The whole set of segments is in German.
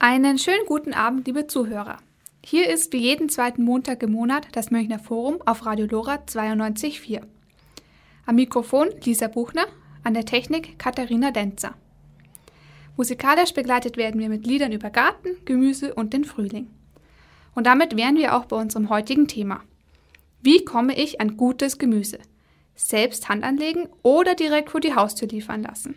Einen schönen guten Abend, liebe Zuhörer. Hier ist wie jeden zweiten Montag im Monat das Münchner Forum auf Radio Lora 92.4. Am Mikrofon Lisa Buchner, an der Technik Katharina Denzer. Musikalisch begleitet werden wir mit Liedern über Garten, Gemüse und den Frühling. Und damit wären wir auch bei unserem heutigen Thema. Wie komme ich an gutes Gemüse? Selbst Hand anlegen oder direkt vor die Haustür liefern lassen?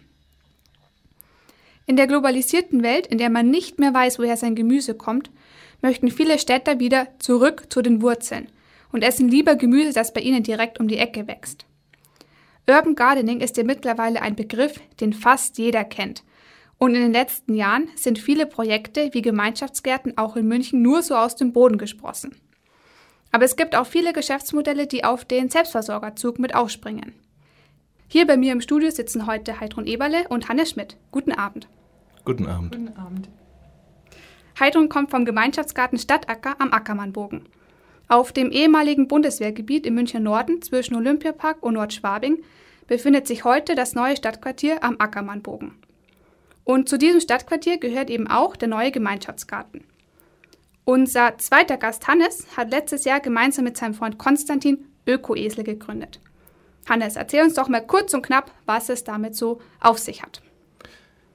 In der globalisierten Welt, in der man nicht mehr weiß, woher sein Gemüse kommt, möchten viele Städter wieder zurück zu den Wurzeln und essen lieber Gemüse, das bei ihnen direkt um die Ecke wächst. Urban Gardening ist ja mittlerweile ein Begriff, den fast jeder kennt. Und in den letzten Jahren sind viele Projekte wie Gemeinschaftsgärten auch in München nur so aus dem Boden gesprossen. Aber es gibt auch viele Geschäftsmodelle, die auf den Selbstversorgerzug mit aufspringen. Hier bei mir im Studio sitzen heute Heidrun Eberle und Hannes Schmidt. Guten Abend. Guten Abend. Guten Abend. Heidrun kommt vom Gemeinschaftsgarten Stadtacker am Ackermannbogen. Auf dem ehemaligen Bundeswehrgebiet im München Norden zwischen Olympiapark und Nordschwabing befindet sich heute das neue Stadtquartier am Ackermannbogen. Und zu diesem Stadtquartier gehört eben auch der neue Gemeinschaftsgarten. Unser zweiter Gast Hannes hat letztes Jahr gemeinsam mit seinem Freund Konstantin Ökoesel gegründet. Hannes, erzähl uns doch mal kurz und knapp, was es damit so auf sich hat.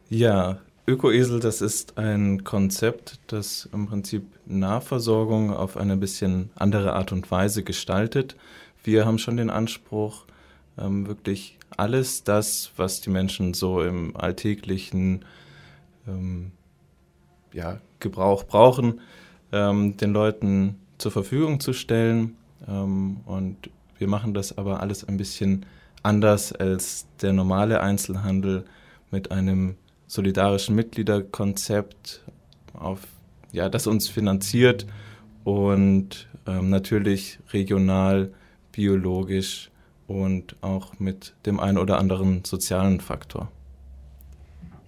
Ja, Ökoesel, das ist ein Konzept, das im Prinzip Nahversorgung auf eine bisschen andere Art und Weise gestaltet. Wir haben schon den Anspruch, ähm, wirklich alles das, was die Menschen so im alltäglichen ähm, ja, Gebrauch brauchen, ähm, den Leuten zur Verfügung zu stellen. Ähm, und wir machen das aber alles ein bisschen anders als der normale Einzelhandel mit einem solidarischen Mitgliederkonzept, auf, ja, das uns finanziert und ähm, natürlich regional, biologisch und auch mit dem einen oder anderen sozialen Faktor.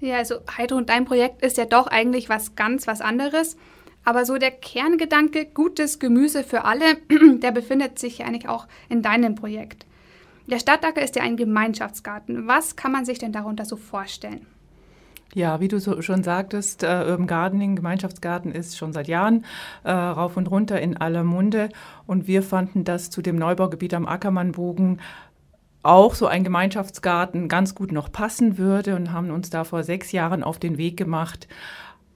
Ja, also Heidro und dein Projekt ist ja doch eigentlich was ganz was anderes. Aber so der Kerngedanke, gutes Gemüse für alle, der befindet sich eigentlich auch in deinem Projekt. Der Stadtacker ist ja ein Gemeinschaftsgarten. Was kann man sich denn darunter so vorstellen? Ja, wie du so schon sagtest, äh, Urban Gardening, Gemeinschaftsgarten ist schon seit Jahren äh, rauf und runter in aller Munde. Und wir fanden, dass zu dem Neubaugebiet am Ackermannbogen auch so ein Gemeinschaftsgarten ganz gut noch passen würde und haben uns da vor sechs Jahren auf den Weg gemacht,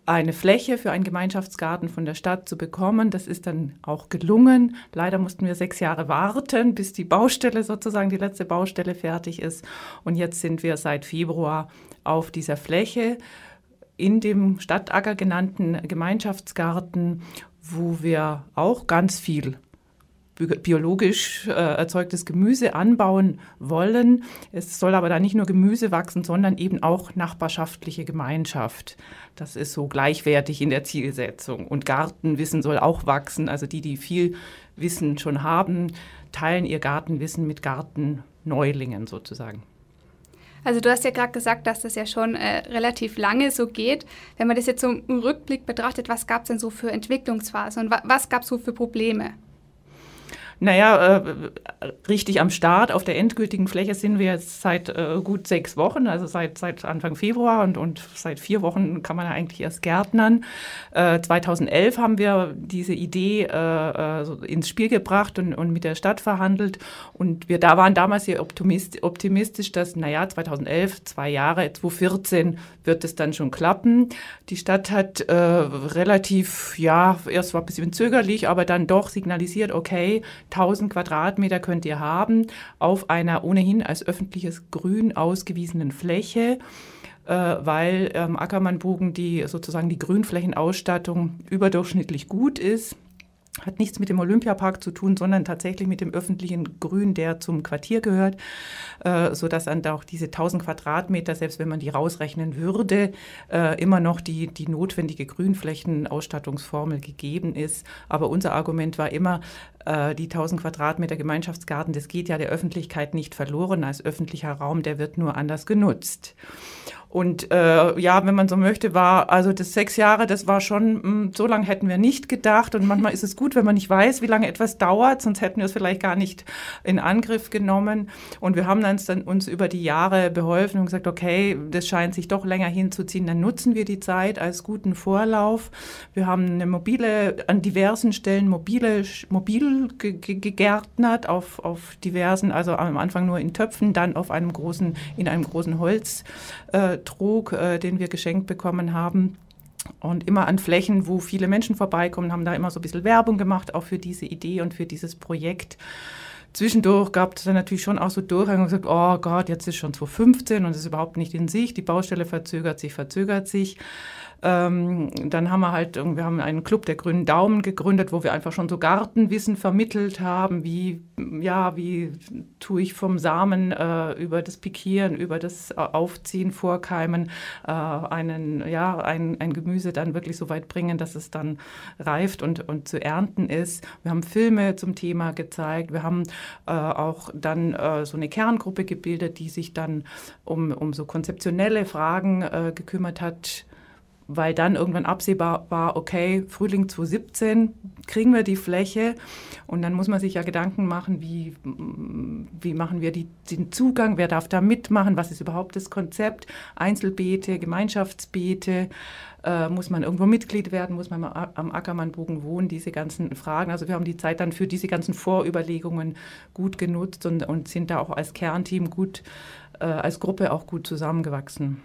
eine Fläche für einen Gemeinschaftsgarten von der Stadt zu bekommen. Das ist dann auch gelungen. Leider mussten wir sechs Jahre warten, bis die Baustelle sozusagen, die letzte Baustelle fertig ist. Und jetzt sind wir seit Februar auf dieser Fläche in dem Stadtacker genannten Gemeinschaftsgarten, wo wir auch ganz viel biologisch äh, erzeugtes Gemüse anbauen wollen. Es soll aber da nicht nur Gemüse wachsen, sondern eben auch nachbarschaftliche Gemeinschaft. Das ist so gleichwertig in der Zielsetzung. Und Gartenwissen soll auch wachsen. Also die, die viel Wissen schon haben, teilen ihr Gartenwissen mit Gartenneulingen sozusagen. Also du hast ja gerade gesagt, dass das ja schon äh, relativ lange so geht. Wenn man das jetzt so im Rückblick betrachtet, was gab es denn so für Entwicklungsphasen und wa was gab es so für Probleme? Naja, äh, richtig am Start. Auf der endgültigen Fläche sind wir jetzt seit äh, gut sechs Wochen, also seit, seit Anfang Februar und, und seit vier Wochen kann man ja eigentlich erst gärtnern. Äh, 2011 haben wir diese Idee äh, so ins Spiel gebracht und, und mit der Stadt verhandelt. Und wir da waren damals sehr optimist, optimistisch, dass, naja, 2011, zwei Jahre, 2014 wird es dann schon klappen. Die Stadt hat äh, relativ, ja, erst war ein bisschen zögerlich, aber dann doch signalisiert, okay, 1000 Quadratmeter könnt ihr haben auf einer ohnehin als öffentliches Grün ausgewiesenen Fläche äh, weil ähm, Ackermannbogen die sozusagen die Grünflächenausstattung überdurchschnittlich gut ist hat nichts mit dem Olympiapark zu tun, sondern tatsächlich mit dem öffentlichen Grün, der zum Quartier gehört, äh, sodass dann auch diese 1000 Quadratmeter, selbst wenn man die rausrechnen würde, äh, immer noch die, die notwendige Grünflächenausstattungsformel gegeben ist. Aber unser Argument war immer, äh, die 1000 Quadratmeter Gemeinschaftsgarten, das geht ja der Öffentlichkeit nicht verloren als öffentlicher Raum, der wird nur anders genutzt. Und äh, ja, wenn man so möchte, war also das sechs Jahre, das war schon, mh, hm, so lange hätten wir nicht gedacht. Und manchmal ist es gut, wenn man nicht weiß, wie lange etwas dauert, sonst hätten wir es vielleicht gar nicht in Angriff genommen. Und wir haben dann, dann uns über die Jahre beholfen und gesagt, okay, das scheint sich doch länger hinzuziehen, dann nutzen wir die Zeit als guten Vorlauf. Wir haben eine mobile, an diversen Stellen mobile, mobil gegärtnert auf, auf diversen, also am Anfang nur in Töpfen, dann auf einem großen, in einem großen Holz. Äh, Trug, äh, den wir geschenkt bekommen haben. Und immer an Flächen, wo viele Menschen vorbeikommen, haben da immer so ein bisschen Werbung gemacht, auch für diese Idee und für dieses Projekt. Zwischendurch gab es dann natürlich schon auch so Durchhang und gesagt, oh Gott, jetzt ist schon 2015 und es ist überhaupt nicht in sich, die Baustelle verzögert sich, verzögert sich. Ähm, dann haben wir halt, wir haben einen Club der Grünen Daumen gegründet, wo wir einfach schon so Gartenwissen vermittelt haben, wie, ja, wie tue ich vom Samen äh, über das Pikieren, über das Aufziehen, Vorkeimen äh, einen, ja, ein, ein Gemüse dann wirklich so weit bringen, dass es dann reift und, und zu ernten ist. Wir haben Filme zum Thema gezeigt. Wir haben äh, auch dann äh, so eine Kerngruppe gebildet, die sich dann um, um so konzeptionelle Fragen äh, gekümmert hat weil dann irgendwann absehbar war, okay, Frühling 2017 kriegen wir die Fläche und dann muss man sich ja Gedanken machen, wie, wie machen wir die, den Zugang, wer darf da mitmachen, was ist überhaupt das Konzept, Einzelbeete, Gemeinschaftsbeete, äh, muss man irgendwo Mitglied werden, muss man am Ackermannbogen wohnen, diese ganzen Fragen. Also wir haben die Zeit dann für diese ganzen Vorüberlegungen gut genutzt und, und sind da auch als Kernteam gut, äh, als Gruppe auch gut zusammengewachsen.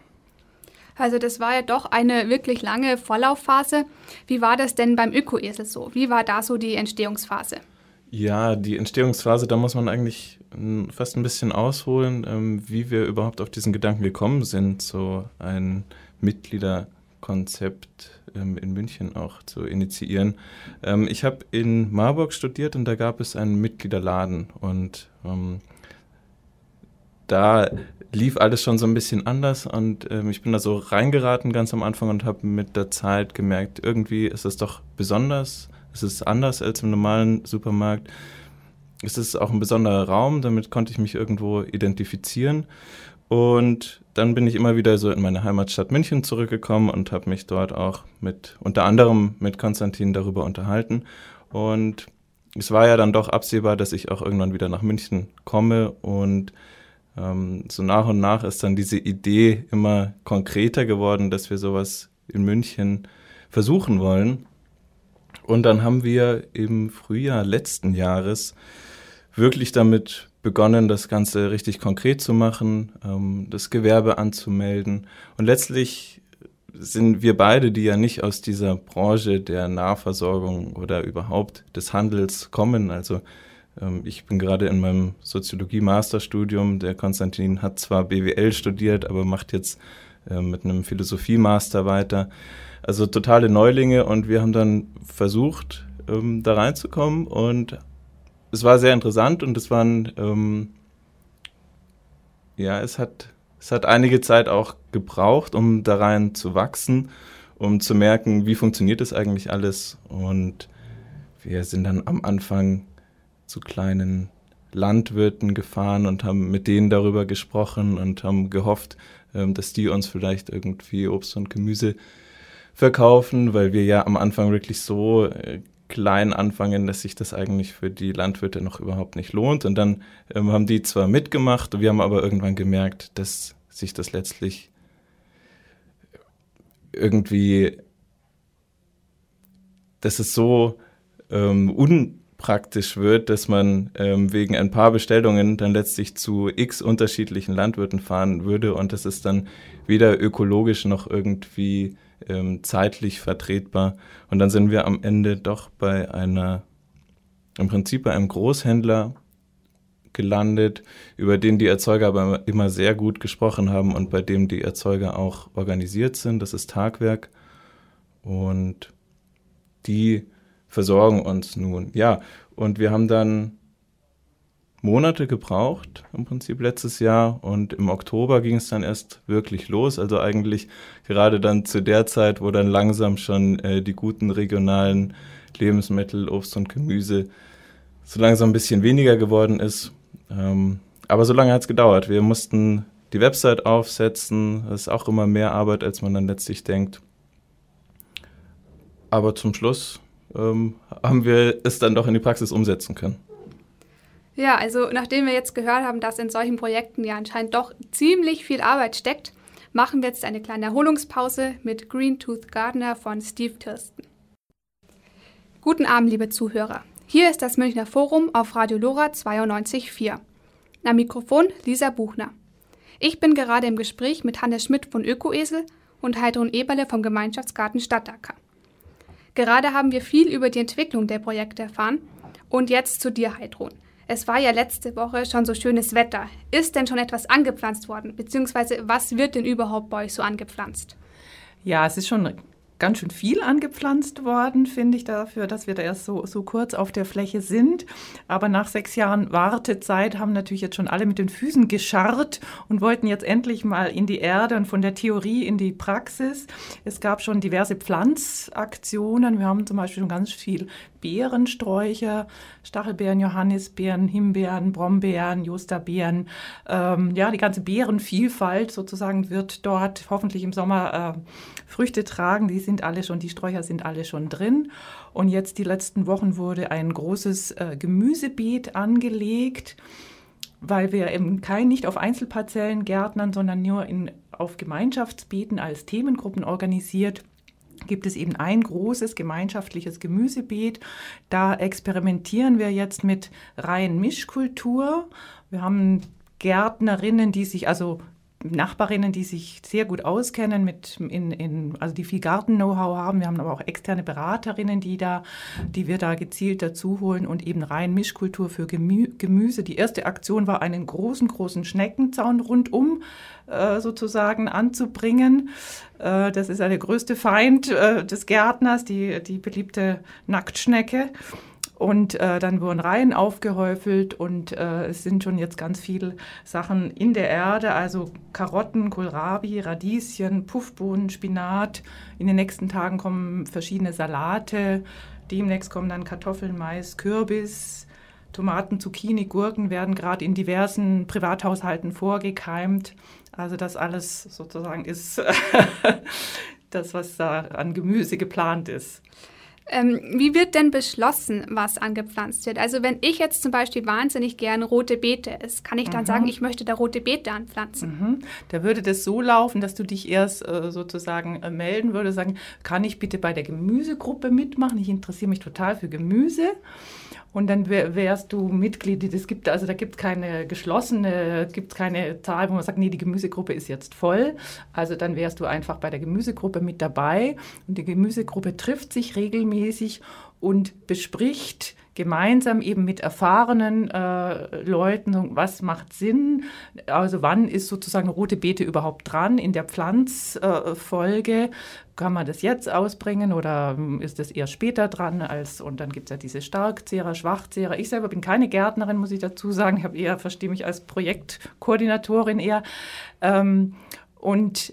Also das war ja doch eine wirklich lange Vorlaufphase. Wie war das denn beim Ökoesel so? Wie war da so die Entstehungsphase? Ja, die Entstehungsphase, da muss man eigentlich fast ein bisschen ausholen, ähm, wie wir überhaupt auf diesen Gedanken gekommen sind, so ein Mitgliederkonzept ähm, in München auch zu initiieren. Ähm, ich habe in Marburg studiert und da gab es einen Mitgliederladen und da lief alles schon so ein bisschen anders und ähm, ich bin da so reingeraten ganz am Anfang und habe mit der Zeit gemerkt, irgendwie ist es doch besonders, es ist anders als im normalen Supermarkt. Es ist auch ein besonderer Raum, damit konnte ich mich irgendwo identifizieren. Und dann bin ich immer wieder so in meine Heimatstadt München zurückgekommen und habe mich dort auch mit, unter anderem mit Konstantin darüber unterhalten. Und es war ja dann doch absehbar, dass ich auch irgendwann wieder nach München komme und ähm, so nach und nach ist dann diese Idee immer konkreter geworden, dass wir sowas in München versuchen wollen. Und dann haben wir im Frühjahr letzten Jahres wirklich damit begonnen, das Ganze richtig konkret zu machen, ähm, das Gewerbe anzumelden. Und letztlich sind wir beide, die ja nicht aus dieser Branche der Nahversorgung oder überhaupt des Handels kommen, also ich bin gerade in meinem Soziologie-Masterstudium. Der Konstantin hat zwar BWL studiert, aber macht jetzt ähm, mit einem Philosophie-Master weiter. Also totale Neulinge und wir haben dann versucht, ähm, da reinzukommen und es war sehr interessant und es waren, ja, es hat, es hat einige Zeit auch gebraucht, um da rein zu wachsen, um zu merken, wie funktioniert das eigentlich alles und wir sind dann am Anfang zu kleinen Landwirten gefahren und haben mit denen darüber gesprochen und haben gehofft, ähm, dass die uns vielleicht irgendwie Obst und Gemüse verkaufen, weil wir ja am Anfang wirklich so äh, klein anfangen, dass sich das eigentlich für die Landwirte noch überhaupt nicht lohnt. Und dann ähm, haben die zwar mitgemacht, wir haben aber irgendwann gemerkt, dass sich das letztlich irgendwie, dass es so ähm, un praktisch wird, dass man ähm, wegen ein paar Bestellungen dann letztlich zu x unterschiedlichen Landwirten fahren würde und das ist dann weder ökologisch noch irgendwie ähm, zeitlich vertretbar. Und dann sind wir am Ende doch bei einer, im Prinzip bei einem Großhändler gelandet, über den die Erzeuger aber immer sehr gut gesprochen haben und bei dem die Erzeuger auch organisiert sind. Das ist Tagwerk. Und die versorgen uns nun. Ja, und wir haben dann Monate gebraucht, im Prinzip letztes Jahr. Und im Oktober ging es dann erst wirklich los. Also eigentlich gerade dann zu der Zeit, wo dann langsam schon äh, die guten regionalen Lebensmittel, Obst und Gemüse so langsam ein bisschen weniger geworden ist. Ähm, aber so lange hat es gedauert. Wir mussten die Website aufsetzen. Das ist auch immer mehr Arbeit, als man dann letztlich denkt. Aber zum Schluss ähm, haben wir es dann doch in die Praxis umsetzen können. Ja, also nachdem wir jetzt gehört haben, dass in solchen Projekten ja anscheinend doch ziemlich viel Arbeit steckt, machen wir jetzt eine kleine Erholungspause mit Green Tooth Gardener von Steve Tilston. Guten Abend, liebe Zuhörer. Hier ist das Münchner Forum auf Radio Lora 92.4. Am Mikrofon Lisa Buchner. Ich bin gerade im Gespräch mit Hannes Schmidt von Ökoesel und Heidrun Eberle vom Gemeinschaftsgarten Stadtacker. Gerade haben wir viel über die Entwicklung der Projekte erfahren und jetzt zu dir, Heidrun. Es war ja letzte Woche schon so schönes Wetter. Ist denn schon etwas angepflanzt worden? Beziehungsweise was wird denn überhaupt bei euch so angepflanzt? Ja, es ist schon ganz schön viel angepflanzt worden, finde ich, dafür, dass wir da erst so, so kurz auf der Fläche sind. Aber nach sechs Jahren Wartezeit haben natürlich jetzt schon alle mit den Füßen gescharrt und wollten jetzt endlich mal in die Erde und von der Theorie in die Praxis. Es gab schon diverse Pflanzaktionen. Wir haben zum Beispiel schon ganz viel Beerensträucher, Stachelbeeren, Johannisbeeren, Himbeeren, Brombeeren, Josterbeeren. Ähm, ja, die ganze Beerenvielfalt sozusagen wird dort hoffentlich im Sommer äh, Früchte tragen. Die sind alle schon, die Sträucher sind alle schon drin. Und jetzt die letzten Wochen wurde ein großes äh, Gemüsebeet angelegt weil wir eben kein nicht auf Einzelparzellen gärtnern, sondern nur in, auf Gemeinschaftsbeeten als Themengruppen organisiert gibt es eben ein großes gemeinschaftliches Gemüsebeet. Da experimentieren wir jetzt mit rein Mischkultur. Wir haben Gärtnerinnen, die sich also Nachbarinnen, die sich sehr gut auskennen, mit in, in, also die viel Garten-Know-how haben. Wir haben aber auch externe Beraterinnen, die, da, die wir da gezielt dazu holen und eben rein Mischkultur für Gemü Gemüse. Die erste Aktion war, einen großen, großen Schneckenzaun rundum äh, sozusagen anzubringen. Äh, das ist der größte Feind äh, des Gärtners, die, die beliebte Nacktschnecke. Und äh, dann wurden Reihen aufgehäufelt und äh, es sind schon jetzt ganz viele Sachen in der Erde, also Karotten, Kohlrabi, Radieschen, Puffbohnen, Spinat. In den nächsten Tagen kommen verschiedene Salate. Demnächst kommen dann Kartoffeln, Mais, Kürbis, Tomaten, Zucchini, Gurken werden gerade in diversen Privathaushalten vorgekeimt. Also das alles sozusagen ist das, was da an Gemüse geplant ist. Ähm, wie wird denn beschlossen, was angepflanzt wird? Also wenn ich jetzt zum Beispiel wahnsinnig gerne rote Beete esse, kann ich dann mhm. sagen, ich möchte da rote Beete anpflanzen? Mhm. Da würde das so laufen, dass du dich erst äh, sozusagen äh, melden würdest, sagen, kann ich bitte bei der Gemüsegruppe mitmachen? Ich interessiere mich total für Gemüse und dann wärst du Mitglied. Es gibt also da gibt es keine geschlossene, gibt keine Zahl, wo man sagt, nee, die Gemüsegruppe ist jetzt voll. Also dann wärst du einfach bei der Gemüsegruppe mit dabei und die Gemüsegruppe trifft sich regelmäßig und bespricht gemeinsam eben mit erfahrenen äh, Leuten, was macht Sinn, also wann ist sozusagen rote Beete überhaupt dran in der Pflanzfolge, äh, kann man das jetzt ausbringen oder ist das eher später dran als und dann gibt es ja diese Starkzehrer, Schwachzehrer. Ich selber bin keine Gärtnerin, muss ich dazu sagen, ich habe eher, verstehe mich als Projektkoordinatorin eher. Ähm, und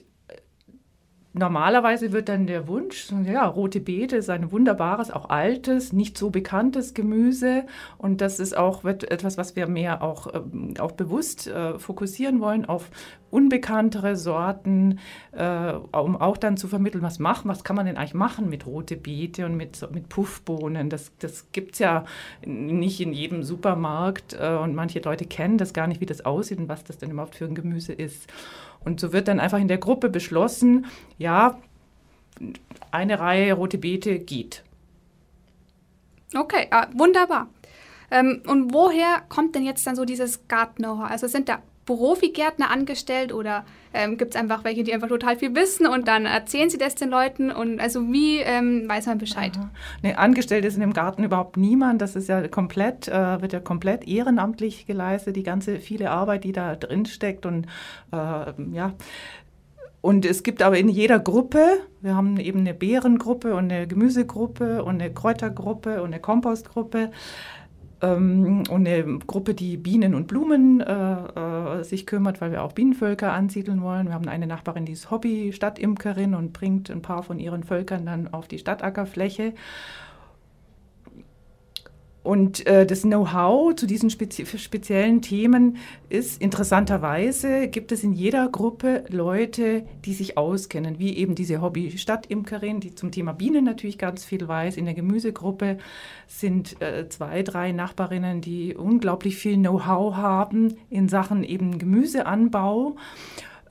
normalerweise wird dann der Wunsch, ja, rote Beete ist ein wunderbares, auch altes, nicht so bekanntes Gemüse. Und das ist auch etwas, was wir mehr auch, äh, auch bewusst äh, fokussieren wollen auf unbekanntere Sorten, äh, um auch dann zu vermitteln, was machen, was kann man denn eigentlich machen mit rote Beete und mit, mit Puffbohnen. Das, das gibt es ja nicht in jedem Supermarkt äh, und manche Leute kennen das gar nicht, wie das aussieht und was das denn überhaupt für ein Gemüse ist. Und so wird dann einfach in der Gruppe beschlossen, ja, eine Reihe rote Beete geht. Okay, äh, wunderbar. Ähm, und woher kommt denn jetzt dann so dieses Garten-Know-how? Also sind da Profi-Gärtner angestellt oder ähm, gibt es einfach welche, die einfach total viel wissen und dann erzählen sie das den Leuten und also wie ähm, weiß man Bescheid? Nee, angestellt ist in dem Garten überhaupt niemand. Das ist ja komplett, äh, wird ja komplett ehrenamtlich geleistet, die ganze viele Arbeit, die da drin steckt und äh, ja. Und es gibt aber in jeder Gruppe, wir haben eben eine Beerengruppe und eine Gemüsegruppe und eine Kräutergruppe und eine Kompostgruppe, ähm, und eine Gruppe, die Bienen und Blumen äh, äh, sich kümmert, weil wir auch Bienenvölker ansiedeln wollen. Wir haben eine Nachbarin, die ist Hobby-Stadtimkerin und bringt ein paar von ihren Völkern dann auf die Stadtackerfläche. Und äh, das Know-how zu diesen spezi speziellen Themen ist interessanterweise, gibt es in jeder Gruppe Leute, die sich auskennen, wie eben diese Hobby-Stadtimkerin, die zum Thema Bienen natürlich ganz viel weiß. In der Gemüsegruppe sind äh, zwei, drei Nachbarinnen, die unglaublich viel Know-how haben in Sachen eben Gemüseanbau.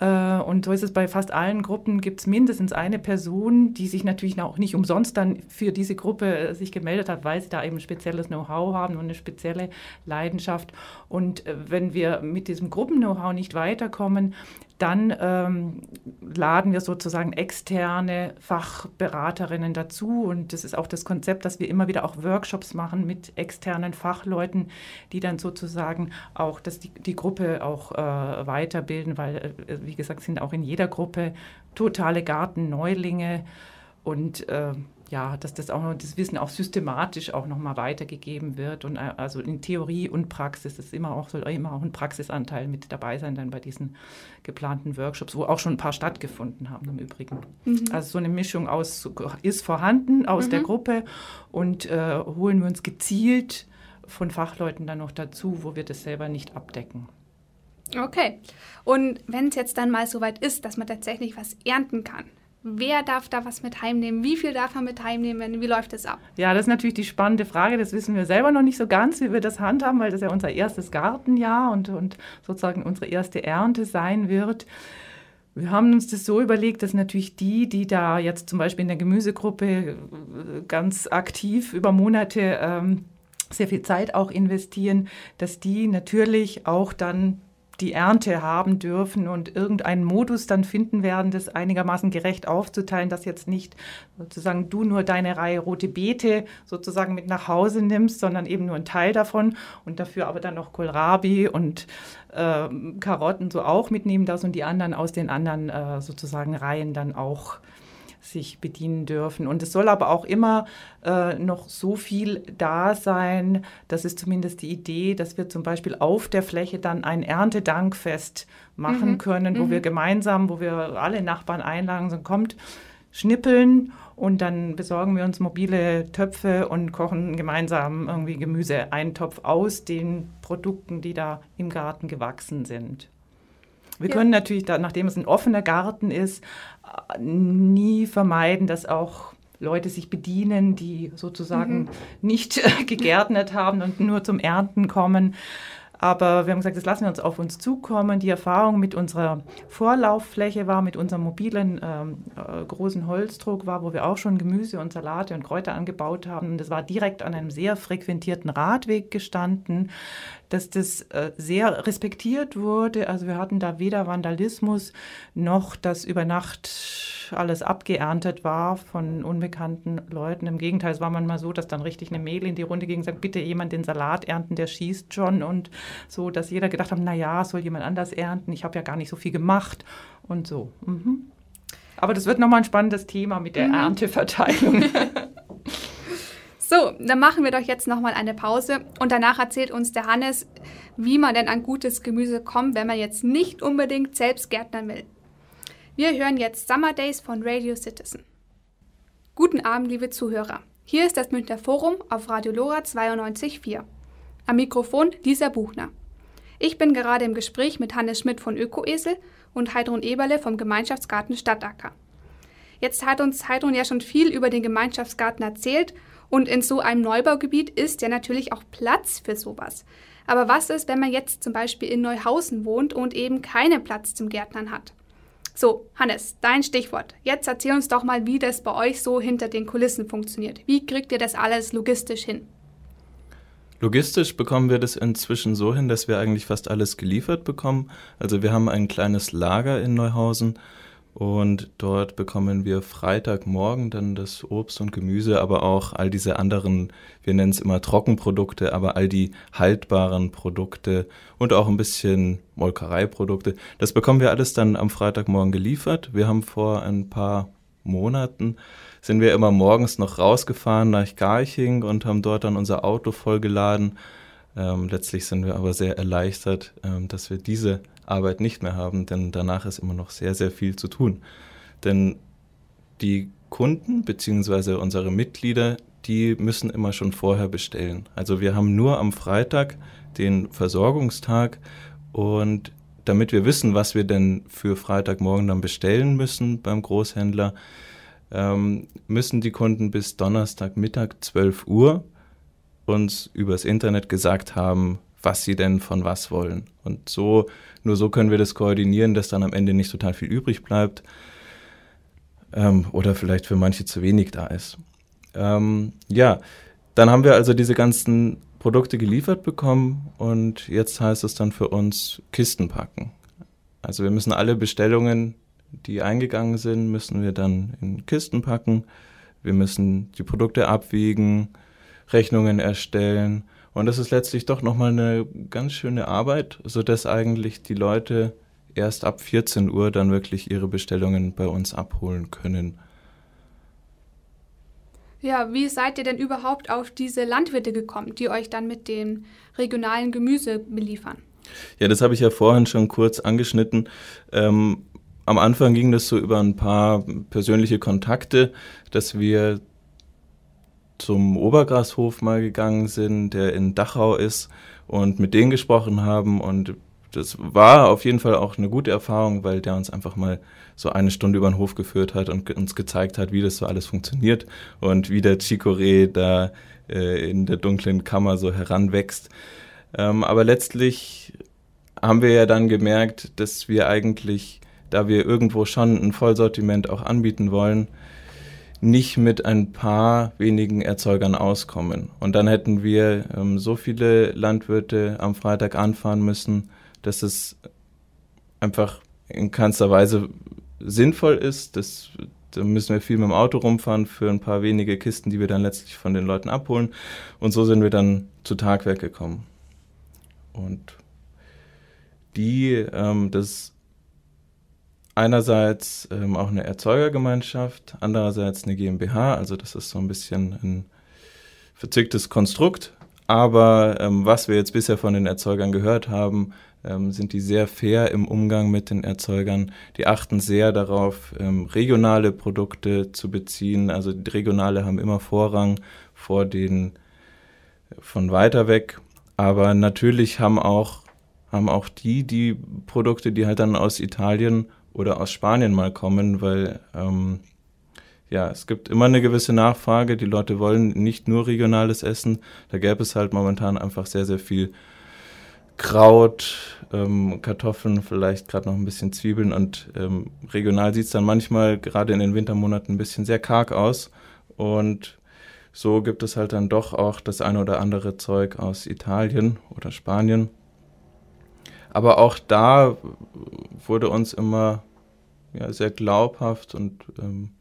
Äh, und so ist es bei fast allen Gruppen, gibt es mindestens eine Person, die sich natürlich auch nicht umsonst dann für diese Gruppe äh, sich gemeldet hat, weil sie da eben spezielles Know-how haben und eine spezielle Leidenschaft. Und äh, wenn wir mit diesem Gruppen-Know-how nicht weiterkommen, dann ähm, laden wir sozusagen externe Fachberaterinnen dazu. Und das ist auch das Konzept, dass wir immer wieder auch Workshops machen mit externen Fachleuten, die dann sozusagen auch dass die, die Gruppe auch äh, weiterbilden, weil, äh, wie gesagt, sind auch in jeder Gruppe totale Gartenneulinge. Und äh, ja, dass das auch das Wissen auch systematisch auch nochmal weitergegeben wird und äh, also in Theorie und Praxis ist immer auch soll immer auch ein Praxisanteil mit dabei sein dann bei diesen geplanten Workshops, wo auch schon ein paar stattgefunden haben im Übrigen. Mhm. Also so eine Mischung aus ist vorhanden aus mhm. der Gruppe und äh, holen wir uns gezielt von Fachleuten dann noch dazu, wo wir das selber nicht abdecken. Okay. Und wenn es jetzt dann mal so weit ist, dass man tatsächlich was ernten kann, Wer darf da was mit heimnehmen? Wie viel darf man mit heimnehmen? Wie läuft das ab? Ja, das ist natürlich die spannende Frage. Das wissen wir selber noch nicht so ganz, wie wir das handhaben, weil das ja unser erstes Gartenjahr und, und sozusagen unsere erste Ernte sein wird. Wir haben uns das so überlegt, dass natürlich die, die da jetzt zum Beispiel in der Gemüsegruppe äh, ganz aktiv über Monate ähm, sehr viel Zeit auch investieren, dass die natürlich auch dann die Ernte haben dürfen und irgendeinen Modus dann finden werden, das einigermaßen gerecht aufzuteilen, dass jetzt nicht sozusagen du nur deine Reihe rote Beete sozusagen mit nach Hause nimmst, sondern eben nur einen Teil davon und dafür aber dann noch Kohlrabi und äh, Karotten so auch mitnehmen darfst und die anderen aus den anderen äh, sozusagen Reihen dann auch sich bedienen dürfen. Und es soll aber auch immer äh, noch so viel da sein, das ist zumindest die Idee, dass wir zum Beispiel auf der Fläche dann ein Erntedankfest machen mhm. können, wo mhm. wir gemeinsam, wo wir alle Nachbarn einladen, so kommt, schnippeln und dann besorgen wir uns mobile Töpfe und kochen gemeinsam irgendwie Gemüseeintopf aus den Produkten, die da im Garten gewachsen sind. Wir ja. können natürlich, da, nachdem es ein offener Garten ist, nie vermeiden, dass auch Leute sich bedienen, die sozusagen mhm. nicht gegärtnet haben und nur zum Ernten kommen. Aber wir haben gesagt, das lassen wir uns auf uns zukommen. Die Erfahrung mit unserer Vorlauffläche war, mit unserem mobilen ähm, äh, großen Holzdruck war, wo wir auch schon Gemüse und Salate und Kräuter angebaut haben. Und das war direkt an einem sehr frequentierten Radweg gestanden, dass das äh, sehr respektiert wurde. Also wir hatten da weder Vandalismus noch, dass über Nacht alles abgeerntet war von unbekannten Leuten. Im Gegenteil, es war manchmal so, dass dann richtig eine Mail in die Runde ging und sagt, bitte jemand den Salat ernten, der schießt schon. Und so, dass jeder gedacht hat, naja, soll jemand anders ernten, ich habe ja gar nicht so viel gemacht und so. Mhm. Aber das wird nochmal ein spannendes Thema mit der mhm. Ernteverteilung. So, dann machen wir doch jetzt nochmal eine Pause und danach erzählt uns der Hannes, wie man denn an gutes Gemüse kommt, wenn man jetzt nicht unbedingt selbst Gärtnern will. Wir hören jetzt Summer Days von Radio Citizen. Guten Abend, liebe Zuhörer. Hier ist das Münchner Forum auf Radio Lora 92.4. Am Mikrofon Lisa Buchner. Ich bin gerade im Gespräch mit Hannes Schmidt von Ökoesel und Heidrun Eberle vom Gemeinschaftsgarten Stadtacker. Jetzt hat uns Heidrun ja schon viel über den Gemeinschaftsgarten erzählt und in so einem Neubaugebiet ist ja natürlich auch Platz für sowas. Aber was ist, wenn man jetzt zum Beispiel in Neuhausen wohnt und eben keinen Platz zum Gärtnern hat? So, Hannes, dein Stichwort. Jetzt erzähl uns doch mal, wie das bei euch so hinter den Kulissen funktioniert. Wie kriegt ihr das alles logistisch hin? Logistisch bekommen wir das inzwischen so hin, dass wir eigentlich fast alles geliefert bekommen. Also wir haben ein kleines Lager in Neuhausen und dort bekommen wir Freitagmorgen dann das Obst und Gemüse, aber auch all diese anderen, wir nennen es immer Trockenprodukte, aber all die haltbaren Produkte und auch ein bisschen Molkereiprodukte. Das bekommen wir alles dann am Freitagmorgen geliefert. Wir haben vor ein paar Monaten sind wir immer morgens noch rausgefahren nach Garching und haben dort dann unser Auto vollgeladen. Ähm, letztlich sind wir aber sehr erleichtert, ähm, dass wir diese Arbeit nicht mehr haben, denn danach ist immer noch sehr, sehr viel zu tun. Denn die Kunden bzw. unsere Mitglieder, die müssen immer schon vorher bestellen. Also wir haben nur am Freitag den Versorgungstag und damit wir wissen, was wir denn für Freitagmorgen dann bestellen müssen beim Großhändler, ähm, müssen die Kunden bis Donnerstagmittag 12 Uhr uns übers Internet gesagt haben, was sie denn von was wollen. Und so, nur so können wir das koordinieren, dass dann am Ende nicht total viel übrig bleibt ähm, oder vielleicht für manche zu wenig da ist. Ähm, ja, dann haben wir also diese ganzen Produkte geliefert bekommen und jetzt heißt es dann für uns Kisten packen. Also wir müssen alle Bestellungen, die eingegangen sind, müssen wir dann in Kisten packen. Wir müssen die Produkte abwiegen, Rechnungen erstellen und das ist letztlich doch nochmal eine ganz schöne Arbeit, sodass eigentlich die Leute erst ab 14 Uhr dann wirklich ihre Bestellungen bei uns abholen können. Ja, wie seid ihr denn überhaupt auf diese Landwirte gekommen, die euch dann mit dem regionalen Gemüse beliefern? Ja, das habe ich ja vorhin schon kurz angeschnitten. Ähm, am Anfang ging das so über ein paar persönliche Kontakte, dass wir zum Obergrashof mal gegangen sind, der in Dachau ist und mit denen gesprochen haben und das war auf jeden Fall auch eine gute Erfahrung, weil der uns einfach mal so eine Stunde über den Hof geführt hat und uns gezeigt hat, wie das so alles funktioniert und wie der Chicorée da äh, in der dunklen Kammer so heranwächst. Ähm, aber letztlich haben wir ja dann gemerkt, dass wir eigentlich, da wir irgendwo schon ein Vollsortiment auch anbieten wollen, nicht mit ein paar wenigen Erzeugern auskommen. Und dann hätten wir ähm, so viele Landwirte am Freitag anfahren müssen, dass es einfach in keinster Weise sinnvoll ist. Das, da müssen wir viel mit dem Auto rumfahren für ein paar wenige Kisten, die wir dann letztlich von den Leuten abholen. Und so sind wir dann zu Tagwerk gekommen. Und die, ähm, das einerseits ähm, auch eine Erzeugergemeinschaft, andererseits eine GmbH, also das ist so ein bisschen ein verzwicktes Konstrukt. Aber ähm, was wir jetzt bisher von den Erzeugern gehört haben, ähm, sind die sehr fair im Umgang mit den Erzeugern. Die achten sehr darauf, ähm, regionale Produkte zu beziehen. Also die regionale haben immer Vorrang vor den von weiter weg. Aber natürlich haben auch, haben auch die, die Produkte, die halt dann aus Italien oder aus Spanien mal kommen, weil ähm, ja, es gibt immer eine gewisse Nachfrage. Die Leute wollen nicht nur regionales Essen. Da gäbe es halt momentan einfach sehr, sehr viel Kraut, ähm, Kartoffeln, vielleicht gerade noch ein bisschen Zwiebeln und ähm, regional sieht es dann manchmal gerade in den Wintermonaten ein bisschen sehr karg aus und so gibt es halt dann doch auch das eine oder andere Zeug aus Italien oder Spanien. Aber auch da wurde uns immer ja, sehr glaubhaft und ähm,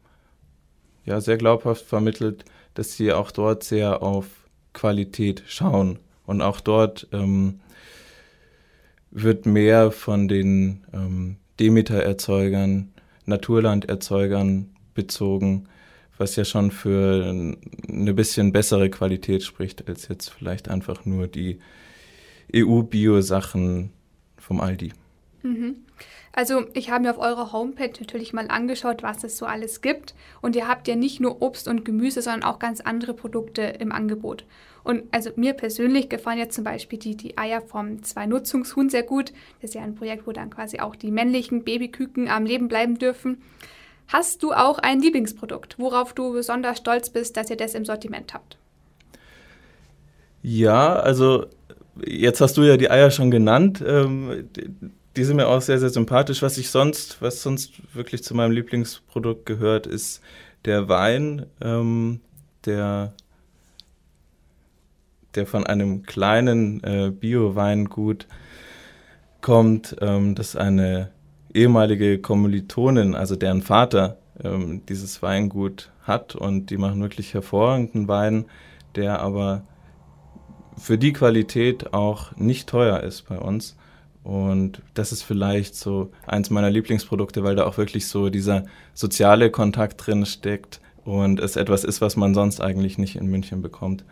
ja, sehr glaubhaft vermittelt, dass sie auch dort sehr auf Qualität schauen. Und auch dort ähm, wird mehr von den ähm, Demeter-Erzeugern, Naturland-Erzeugern bezogen, was ja schon für eine bisschen bessere Qualität spricht, als jetzt vielleicht einfach nur die EU-Bio-Sachen vom Aldi. Mhm. Also ich habe mir auf eurer Homepage natürlich mal angeschaut, was es so alles gibt. Und ihr habt ja nicht nur Obst und Gemüse, sondern auch ganz andere Produkte im Angebot. Und also mir persönlich gefallen jetzt zum Beispiel die, die Eier vom Zwei-Nutzungshuhn sehr gut. Das ist ja ein Projekt, wo dann quasi auch die männlichen Babyküken am Leben bleiben dürfen. Hast du auch ein Lieblingsprodukt, worauf du besonders stolz bist, dass ihr das im Sortiment habt? Ja, also jetzt hast du ja die Eier schon genannt. Ähm, die sind mir auch sehr, sehr sympathisch. Was ich sonst, was sonst wirklich zu meinem Lieblingsprodukt gehört, ist der Wein, ähm, der, der von einem kleinen äh, Bio-Weingut kommt, ähm, das eine ehemalige Kommilitonin, also deren Vater, ähm, dieses Weingut hat und die machen wirklich hervorragenden Wein, der aber für die Qualität auch nicht teuer ist bei uns. Und das ist vielleicht so eins meiner Lieblingsprodukte, weil da auch wirklich so dieser soziale Kontakt drin steckt und es etwas ist, was man sonst eigentlich nicht in München bekommt.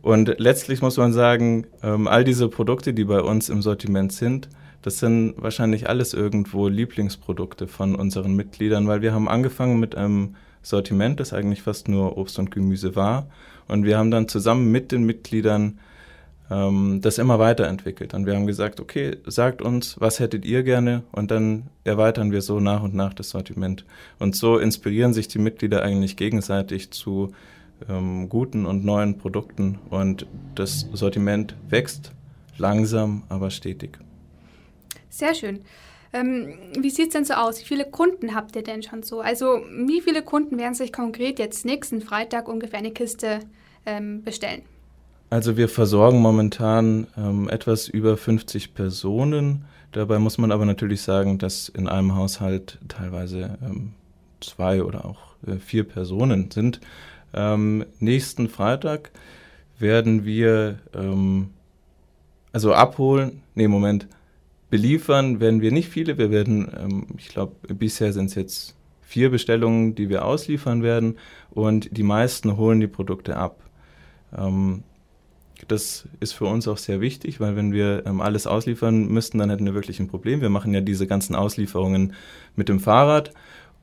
Und letztlich muss man sagen, ähm, all diese Produkte, die bei uns im Sortiment sind, das sind wahrscheinlich alles irgendwo Lieblingsprodukte von unseren Mitgliedern, weil wir haben angefangen mit einem Sortiment, das eigentlich fast nur Obst und Gemüse war. Und wir haben dann zusammen mit den Mitgliedern ähm, das immer weiterentwickelt. Und wir haben gesagt, okay, sagt uns, was hättet ihr gerne? Und dann erweitern wir so nach und nach das Sortiment. Und so inspirieren sich die Mitglieder eigentlich gegenseitig zu ähm, guten und neuen Produkten. Und das Sortiment wächst langsam, aber stetig. Sehr schön. Ähm, wie sieht es denn so aus? Wie viele Kunden habt ihr denn schon so? Also wie viele Kunden werden sich konkret jetzt nächsten Freitag ungefähr eine Kiste ähm, bestellen? Also wir versorgen momentan ähm, etwas über 50 Personen. Dabei muss man aber natürlich sagen, dass in einem Haushalt teilweise ähm, zwei oder auch äh, vier Personen sind. Ähm, nächsten Freitag werden wir ähm, also abholen, nee, Moment, beliefern werden wir nicht viele. Wir werden, ähm, ich glaube, bisher sind es jetzt vier Bestellungen, die wir ausliefern werden und die meisten holen die Produkte ab. Ähm, das ist für uns auch sehr wichtig, weil wenn wir ähm, alles ausliefern müssten, dann hätten wir wirklich ein Problem. Wir machen ja diese ganzen Auslieferungen mit dem Fahrrad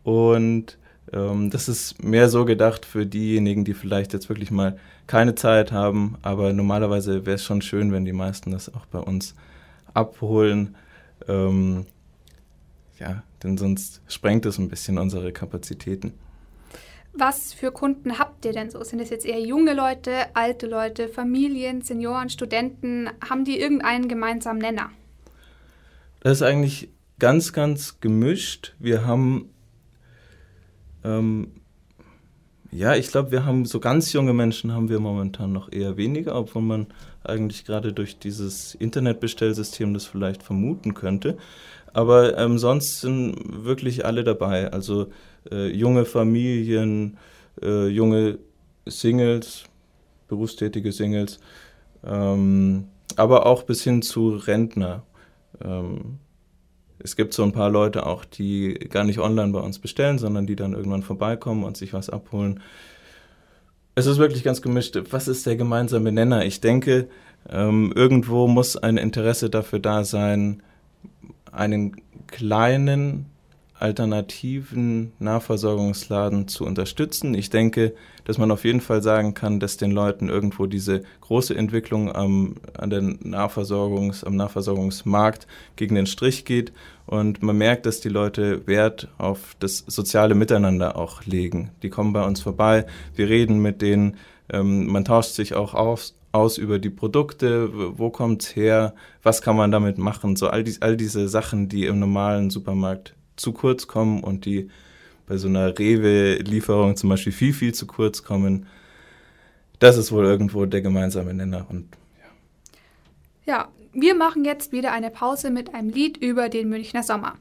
und ähm, das ist mehr so gedacht für diejenigen, die vielleicht jetzt wirklich mal keine Zeit haben, aber normalerweise wäre es schon schön, wenn die meisten das auch bei uns abholen. Ähm, ja, denn sonst sprengt es ein bisschen unsere Kapazitäten. Was für Kunden habt ihr denn so? Sind es jetzt eher junge Leute, alte Leute, Familien, Senioren, Studenten? Haben die irgendeinen gemeinsamen Nenner? Das ist eigentlich ganz, ganz gemischt. Wir haben, ähm, ja, ich glaube, wir haben so ganz junge Menschen haben wir momentan noch eher weniger, obwohl man eigentlich gerade durch dieses Internetbestellsystem das vielleicht vermuten könnte. Aber ähm, sonst sind wirklich alle dabei. Also äh, junge Familien, äh, junge Singles, berufstätige Singles, ähm, aber auch bis hin zu Rentner. Ähm, es gibt so ein paar Leute auch, die gar nicht online bei uns bestellen, sondern die dann irgendwann vorbeikommen und sich was abholen. Es ist wirklich ganz gemischt. Was ist der gemeinsame Nenner? Ich denke, ähm, irgendwo muss ein Interesse dafür da sein, einen kleinen alternativen Nahversorgungsladen zu unterstützen. Ich denke, dass man auf jeden Fall sagen kann, dass den Leuten irgendwo diese große Entwicklung am, an der Nahversorgungs, am Nahversorgungsmarkt gegen den Strich geht. Und man merkt, dass die Leute Wert auf das soziale Miteinander auch legen. Die kommen bei uns vorbei, wir reden mit denen, ähm, man tauscht sich auch aus, aus über die Produkte, wo kommt es her, was kann man damit machen, so all, die, all diese Sachen, die im normalen Supermarkt zu kurz kommen und die bei so einer Rewe-Lieferung zum Beispiel viel, viel zu kurz kommen. Das ist wohl irgendwo der gemeinsame Nenner. Und, ja. ja, wir machen jetzt wieder eine Pause mit einem Lied über den Münchner Sommer.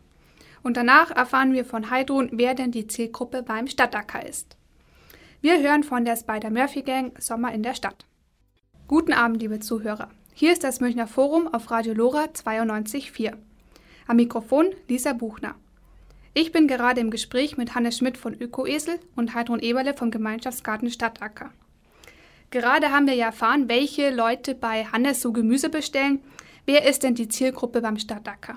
Und danach erfahren wir von Heidrun, wer denn die Zielgruppe beim Stadtacker ist. Wir hören von der Spider-Murphy-Gang Sommer in der Stadt. Guten Abend, liebe Zuhörer. Hier ist das Münchner Forum auf Radio Lora 92.4. Am Mikrofon Lisa Buchner. Ich bin gerade im Gespräch mit Hannes Schmidt von Ökoesel und Heidrun Eberle vom Gemeinschaftsgarten Stadtacker. Gerade haben wir ja erfahren, welche Leute bei Hannes so Gemüse bestellen. Wer ist denn die Zielgruppe beim Stadtacker?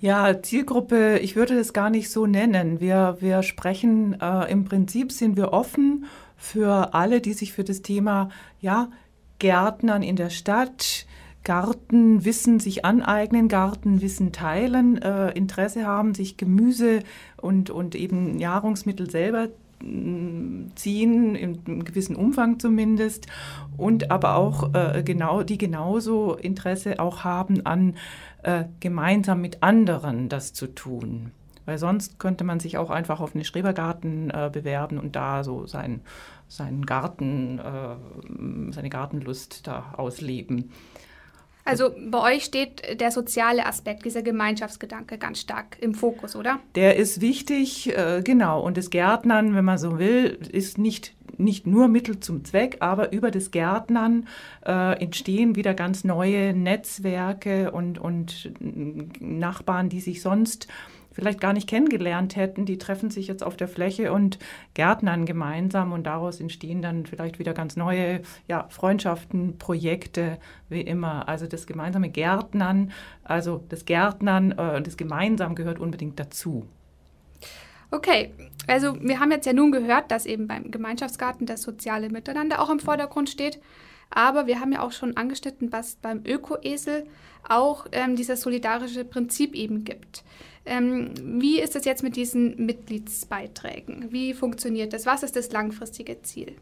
Ja, Zielgruppe, ich würde das gar nicht so nennen. Wir, wir sprechen, äh, im Prinzip sind wir offen für alle, die sich für das Thema ja, Gärtnern in der Stadt, Gartenwissen sich aneignen, Gartenwissen teilen, äh, Interesse haben, sich Gemüse und, und eben Nahrungsmittel selber mm, ziehen, im gewissen Umfang zumindest, und aber auch äh, genau, die genauso Interesse auch haben an äh, gemeinsam mit anderen das zu tun. Weil sonst könnte man sich auch einfach auf einen Schrebergarten äh, bewerben und da so sein, seinen Garten, äh, seine Gartenlust da ausleben. Also bei euch steht der soziale Aspekt, dieser Gemeinschaftsgedanke ganz stark im Fokus, oder? Der ist wichtig, äh, genau. Und das Gärtnern, wenn man so will, ist nicht, nicht nur Mittel zum Zweck, aber über das Gärtnern äh, entstehen wieder ganz neue Netzwerke und, und Nachbarn, die sich sonst vielleicht gar nicht kennengelernt hätten, die treffen sich jetzt auf der Fläche und gärtnern gemeinsam und daraus entstehen dann vielleicht wieder ganz neue ja, Freundschaften, Projekte, wie immer. Also das gemeinsame Gärtnern, also das Gärtnern, äh, das gemeinsam gehört unbedingt dazu. Okay, also wir haben jetzt ja nun gehört, dass eben beim Gemeinschaftsgarten das soziale Miteinander auch im Vordergrund steht. Aber wir haben ja auch schon angeschnitten, was beim Ökoesel auch ähm, dieses solidarische Prinzip eben gibt. Ähm, wie ist es jetzt mit diesen Mitgliedsbeiträgen? Wie funktioniert das? Was ist das langfristige Ziel?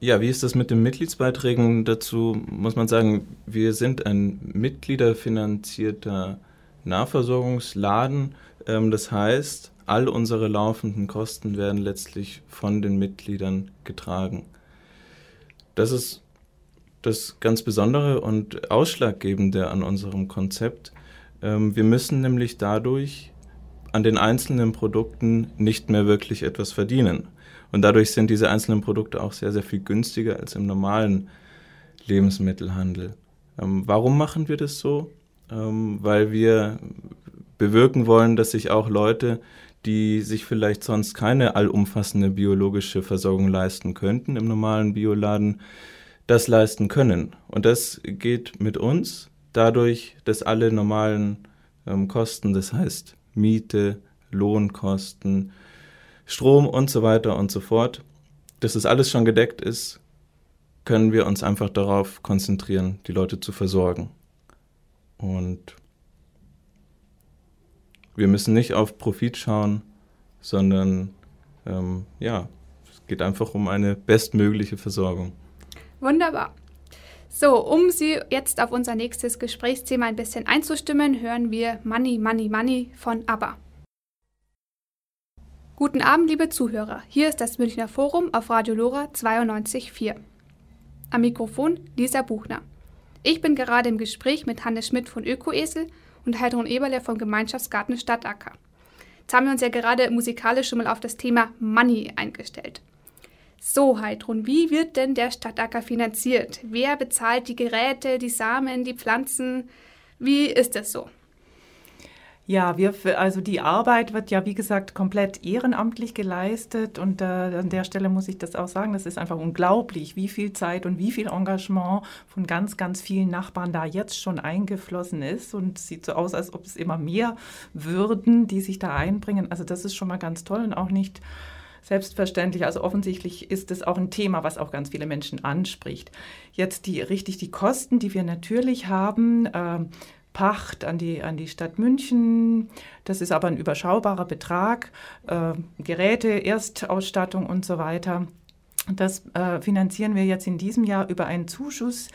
Ja, wie ist das mit den Mitgliedsbeiträgen? Dazu muss man sagen, wir sind ein mitgliederfinanzierter Nahversorgungsladen. Ähm, das heißt, all unsere laufenden Kosten werden letztlich von den Mitgliedern getragen. Das ist das ganz Besondere und Ausschlaggebende an unserem Konzept. Ähm, wir müssen nämlich dadurch an den einzelnen Produkten nicht mehr wirklich etwas verdienen. Und dadurch sind diese einzelnen Produkte auch sehr, sehr viel günstiger als im normalen Lebensmittelhandel. Ähm, warum machen wir das so? Ähm, weil wir bewirken wollen, dass sich auch Leute, die sich vielleicht sonst keine allumfassende biologische Versorgung leisten könnten im normalen Bioladen, das leisten können. Und das geht mit uns dadurch, dass alle normalen ähm, Kosten, das heißt Miete, Lohnkosten, Strom und so weiter und so fort, dass das alles schon gedeckt ist, können wir uns einfach darauf konzentrieren, die Leute zu versorgen. Und wir müssen nicht auf Profit schauen, sondern ähm, ja, es geht einfach um eine bestmögliche Versorgung. Wunderbar. So, um Sie jetzt auf unser nächstes Gesprächsthema ein bisschen einzustimmen, hören wir Money, Money, Money von ABBA. Guten Abend, liebe Zuhörer. Hier ist das Münchner Forum auf Radio Lora 92.4. Am Mikrofon Lisa Buchner. Ich bin gerade im Gespräch mit Hannes Schmidt von Ökoesel und Heidrun Eberle vom Gemeinschaftsgarten Stadtacker. Jetzt haben wir uns ja gerade musikalisch schon mal auf das Thema Money eingestellt. So, Heidrun, wie wird denn der Stadtacker finanziert? Wer bezahlt die Geräte, die Samen, die Pflanzen? Wie ist das so? Ja, wir, also die Arbeit wird ja, wie gesagt, komplett ehrenamtlich geleistet. Und äh, an der Stelle muss ich das auch sagen, das ist einfach unglaublich, wie viel Zeit und wie viel Engagement von ganz, ganz vielen Nachbarn da jetzt schon eingeflossen ist. Und sieht so aus, als ob es immer mehr würden, die sich da einbringen. Also das ist schon mal ganz toll und auch nicht selbstverständlich. Also offensichtlich ist es auch ein Thema, was auch ganz viele Menschen anspricht. Jetzt die richtig die Kosten, die wir natürlich haben. Äh, Pacht an die, an die Stadt München. Das ist aber ein überschaubarer Betrag. Äh, Geräte, Erstausstattung und so weiter. Das äh, finanzieren wir jetzt in diesem Jahr über einen Zuschuss.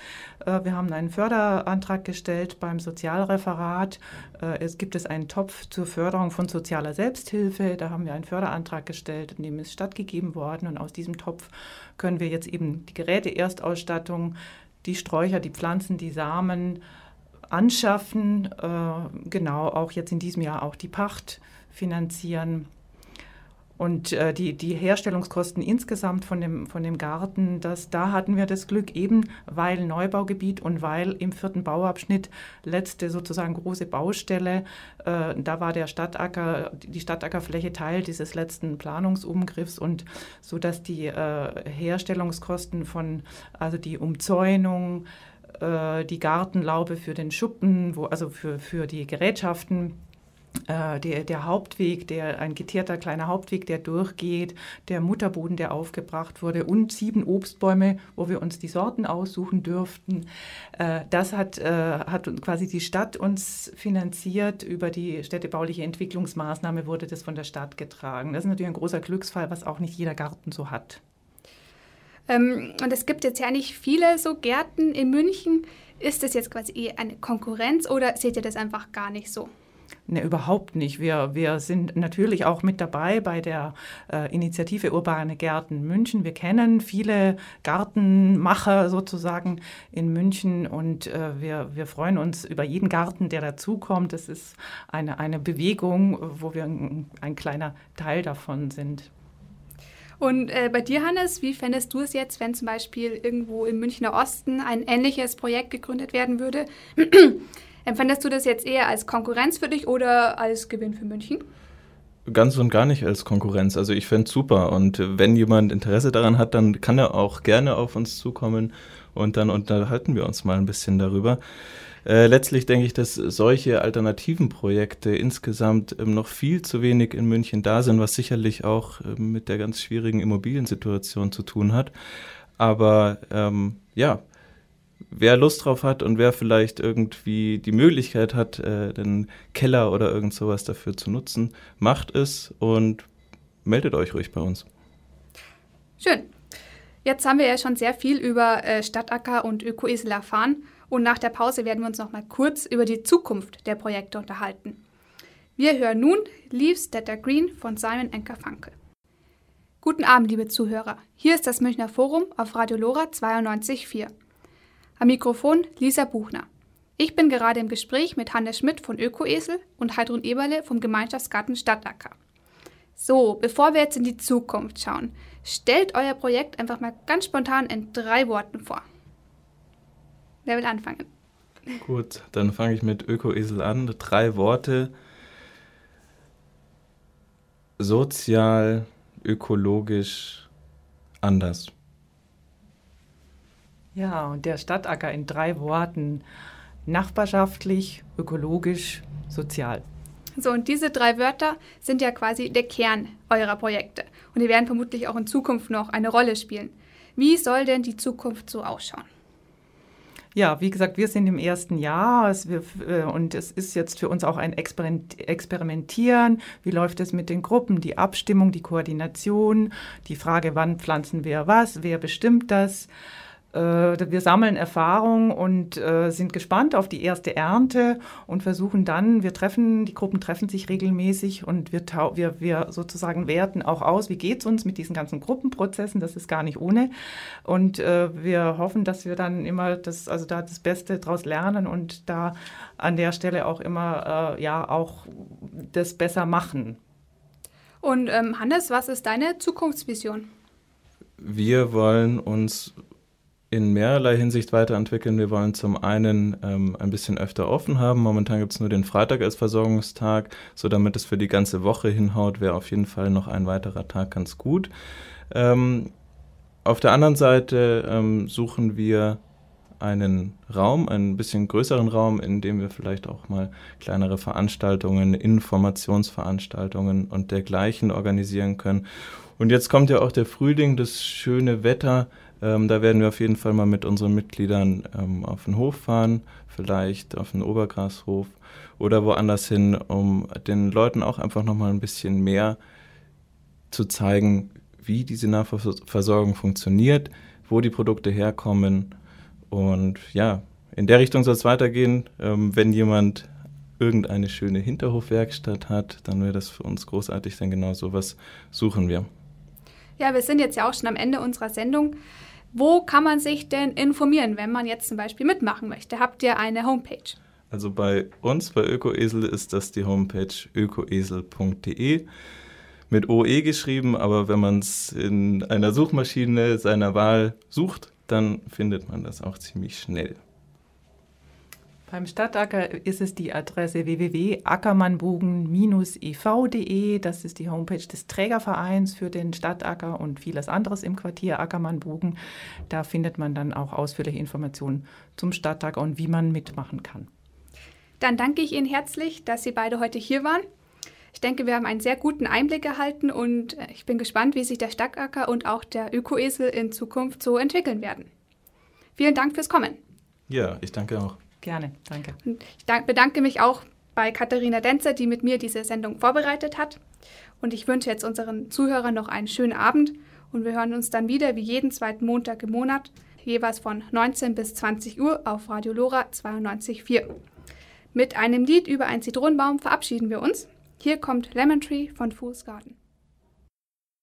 Äh, wir haben einen Förderantrag gestellt beim Sozialreferat. Äh, es gibt es einen Topf zur Förderung von sozialer Selbsthilfe. Da haben wir einen Förderantrag gestellt, in dem ist stattgegeben worden. Und aus diesem Topf können wir jetzt eben die Geräte, Erstausstattung, die Sträucher, die Pflanzen, die Samen anschaffen. Äh, genau, auch jetzt in diesem Jahr auch die Pacht finanzieren und äh, die, die Herstellungskosten insgesamt von dem, von dem Garten, das, da hatten wir das Glück, eben weil Neubaugebiet und weil im vierten Bauabschnitt letzte sozusagen große Baustelle, äh, da war der Stadtacker, die Stadtackerfläche Teil dieses letzten Planungsumgriffs und so dass die äh, Herstellungskosten von, also die Umzäunung, äh, die Gartenlaube für den Schuppen, wo, also für, für die Gerätschaften, äh, der, der, Hauptweg, der, ein geteerter kleiner Hauptweg, der durchgeht, der Mutterboden, der aufgebracht wurde und sieben Obstbäume, wo wir uns die Sorten aussuchen dürften. Äh, das hat, äh, hat quasi die Stadt uns finanziert. Über die städtebauliche Entwicklungsmaßnahme wurde das von der Stadt getragen. Das ist natürlich ein großer Glücksfall, was auch nicht jeder Garten so hat. Ähm, und es gibt jetzt ja nicht viele so Gärten in München. Ist das jetzt quasi eher eine Konkurrenz oder seht ihr das einfach gar nicht so? Ne, überhaupt nicht. Wir, wir sind natürlich auch mit dabei bei der äh, Initiative Urbane Gärten München. Wir kennen viele Gartenmacher sozusagen in München und äh, wir, wir freuen uns über jeden Garten, der dazukommt. Das ist eine, eine Bewegung, wo wir ein, ein kleiner Teil davon sind. Und äh, bei dir, Hannes, wie fändest du es jetzt, wenn zum Beispiel irgendwo im Münchner Osten ein ähnliches Projekt gegründet werden würde? Empfändest du das jetzt eher als Konkurrenz für dich oder als Gewinn für München? Ganz und gar nicht als Konkurrenz. Also ich fände es super. Und wenn jemand Interesse daran hat, dann kann er auch gerne auf uns zukommen und dann unterhalten wir uns mal ein bisschen darüber. Äh, letztlich denke ich, dass solche alternativen Projekte insgesamt ähm, noch viel zu wenig in München da sind, was sicherlich auch äh, mit der ganz schwierigen Immobiliensituation zu tun hat. Aber ähm, ja, wer Lust drauf hat und wer vielleicht irgendwie die Möglichkeit hat, äh, den Keller oder irgend sowas dafür zu nutzen, macht es und meldet euch ruhig bei uns. Schön. Jetzt haben wir ja schon sehr viel über äh, Stadtacker und Ökoesel erfahren und nach der Pause werden wir uns noch mal kurz über die Zukunft der Projekte unterhalten. Wir hören nun Leaves That Are Green von Simon Enker-Funkel. Guten Abend, liebe Zuhörer. Hier ist das Münchner Forum auf Radio Lora 92.4. Am Mikrofon Lisa Buchner. Ich bin gerade im Gespräch mit Hannes Schmidt von Ökoesel und Heidrun Eberle vom Gemeinschaftsgarten Stadtacker. So, bevor wir jetzt in die Zukunft schauen, stellt euer Projekt einfach mal ganz spontan in drei Worten vor. Wer will anfangen? Gut, dann fange ich mit Ökoesel an. Drei Worte. Sozial, ökologisch, anders. Ja, und der Stadtacker in drei Worten. Nachbarschaftlich, ökologisch, sozial. So, und diese drei Wörter sind ja quasi der Kern eurer Projekte. Und die werden vermutlich auch in Zukunft noch eine Rolle spielen. Wie soll denn die Zukunft so ausschauen? Ja, wie gesagt, wir sind im ersten Jahr es, wir, äh, und es ist jetzt für uns auch ein Experimentieren. Wie läuft es mit den Gruppen, die Abstimmung, die Koordination, die Frage, wann pflanzen wir was, wer bestimmt das. Äh, wir sammeln Erfahrung und äh, sind gespannt auf die erste Ernte und versuchen dann, wir treffen, die Gruppen treffen sich regelmäßig und wir, wir, wir sozusagen werten auch aus, wie geht es uns mit diesen ganzen Gruppenprozessen, das ist gar nicht ohne. Und äh, wir hoffen, dass wir dann immer das, also da das Beste daraus lernen und da an der Stelle auch immer äh, ja auch das besser machen. Und ähm, Hannes, was ist deine Zukunftsvision? Wir wollen uns in mehrerlei Hinsicht weiterentwickeln. Wir wollen zum einen ähm, ein bisschen öfter offen haben. Momentan gibt es nur den Freitag als Versorgungstag, so damit es für die ganze Woche hinhaut, wäre auf jeden Fall noch ein weiterer Tag ganz gut. Ähm, auf der anderen Seite ähm, suchen wir einen Raum, einen bisschen größeren Raum, in dem wir vielleicht auch mal kleinere Veranstaltungen, Informationsveranstaltungen und dergleichen organisieren können. Und jetzt kommt ja auch der Frühling, das schöne Wetter. Ähm, da werden wir auf jeden Fall mal mit unseren Mitgliedern ähm, auf den Hof fahren, vielleicht auf den Obergrashof oder woanders hin, um den Leuten auch einfach nochmal ein bisschen mehr zu zeigen, wie diese Nahversorgung funktioniert, wo die Produkte herkommen. Und ja, in der Richtung soll es weitergehen. Ähm, wenn jemand irgendeine schöne Hinterhofwerkstatt hat, dann wäre das für uns großartig, denn genau sowas suchen wir. Ja, wir sind jetzt ja auch schon am Ende unserer Sendung. Wo kann man sich denn informieren, wenn man jetzt zum Beispiel mitmachen möchte? Habt ihr eine Homepage? Also bei uns, bei Ökoesel, ist das die Homepage ökoesel.de mit OE geschrieben, aber wenn man es in einer Suchmaschine seiner Wahl sucht, dann findet man das auch ziemlich schnell. Beim Stadtacker ist es die Adresse www.ackermannbogen-ev.de. Das ist die Homepage des Trägervereins für den Stadtacker und vieles anderes im Quartier Ackermannbogen. Da findet man dann auch ausführliche Informationen zum Stadtacker und wie man mitmachen kann. Dann danke ich Ihnen herzlich, dass Sie beide heute hier waren. Ich denke, wir haben einen sehr guten Einblick erhalten und ich bin gespannt, wie sich der Stadtacker und auch der Ökoesel in Zukunft so entwickeln werden. Vielen Dank fürs Kommen. Ja, ich danke auch. Gerne, danke. Ich bedanke mich auch bei Katharina Denzer, die mit mir diese Sendung vorbereitet hat. Und ich wünsche jetzt unseren Zuhörern noch einen schönen Abend und wir hören uns dann wieder wie jeden zweiten Montag im Monat, jeweils von 19 bis 20 Uhr auf Radio Lora 92.4. Mit einem Lied über einen Zitronenbaum verabschieden wir uns. Hier kommt Lemon Tree von Fool's Garden.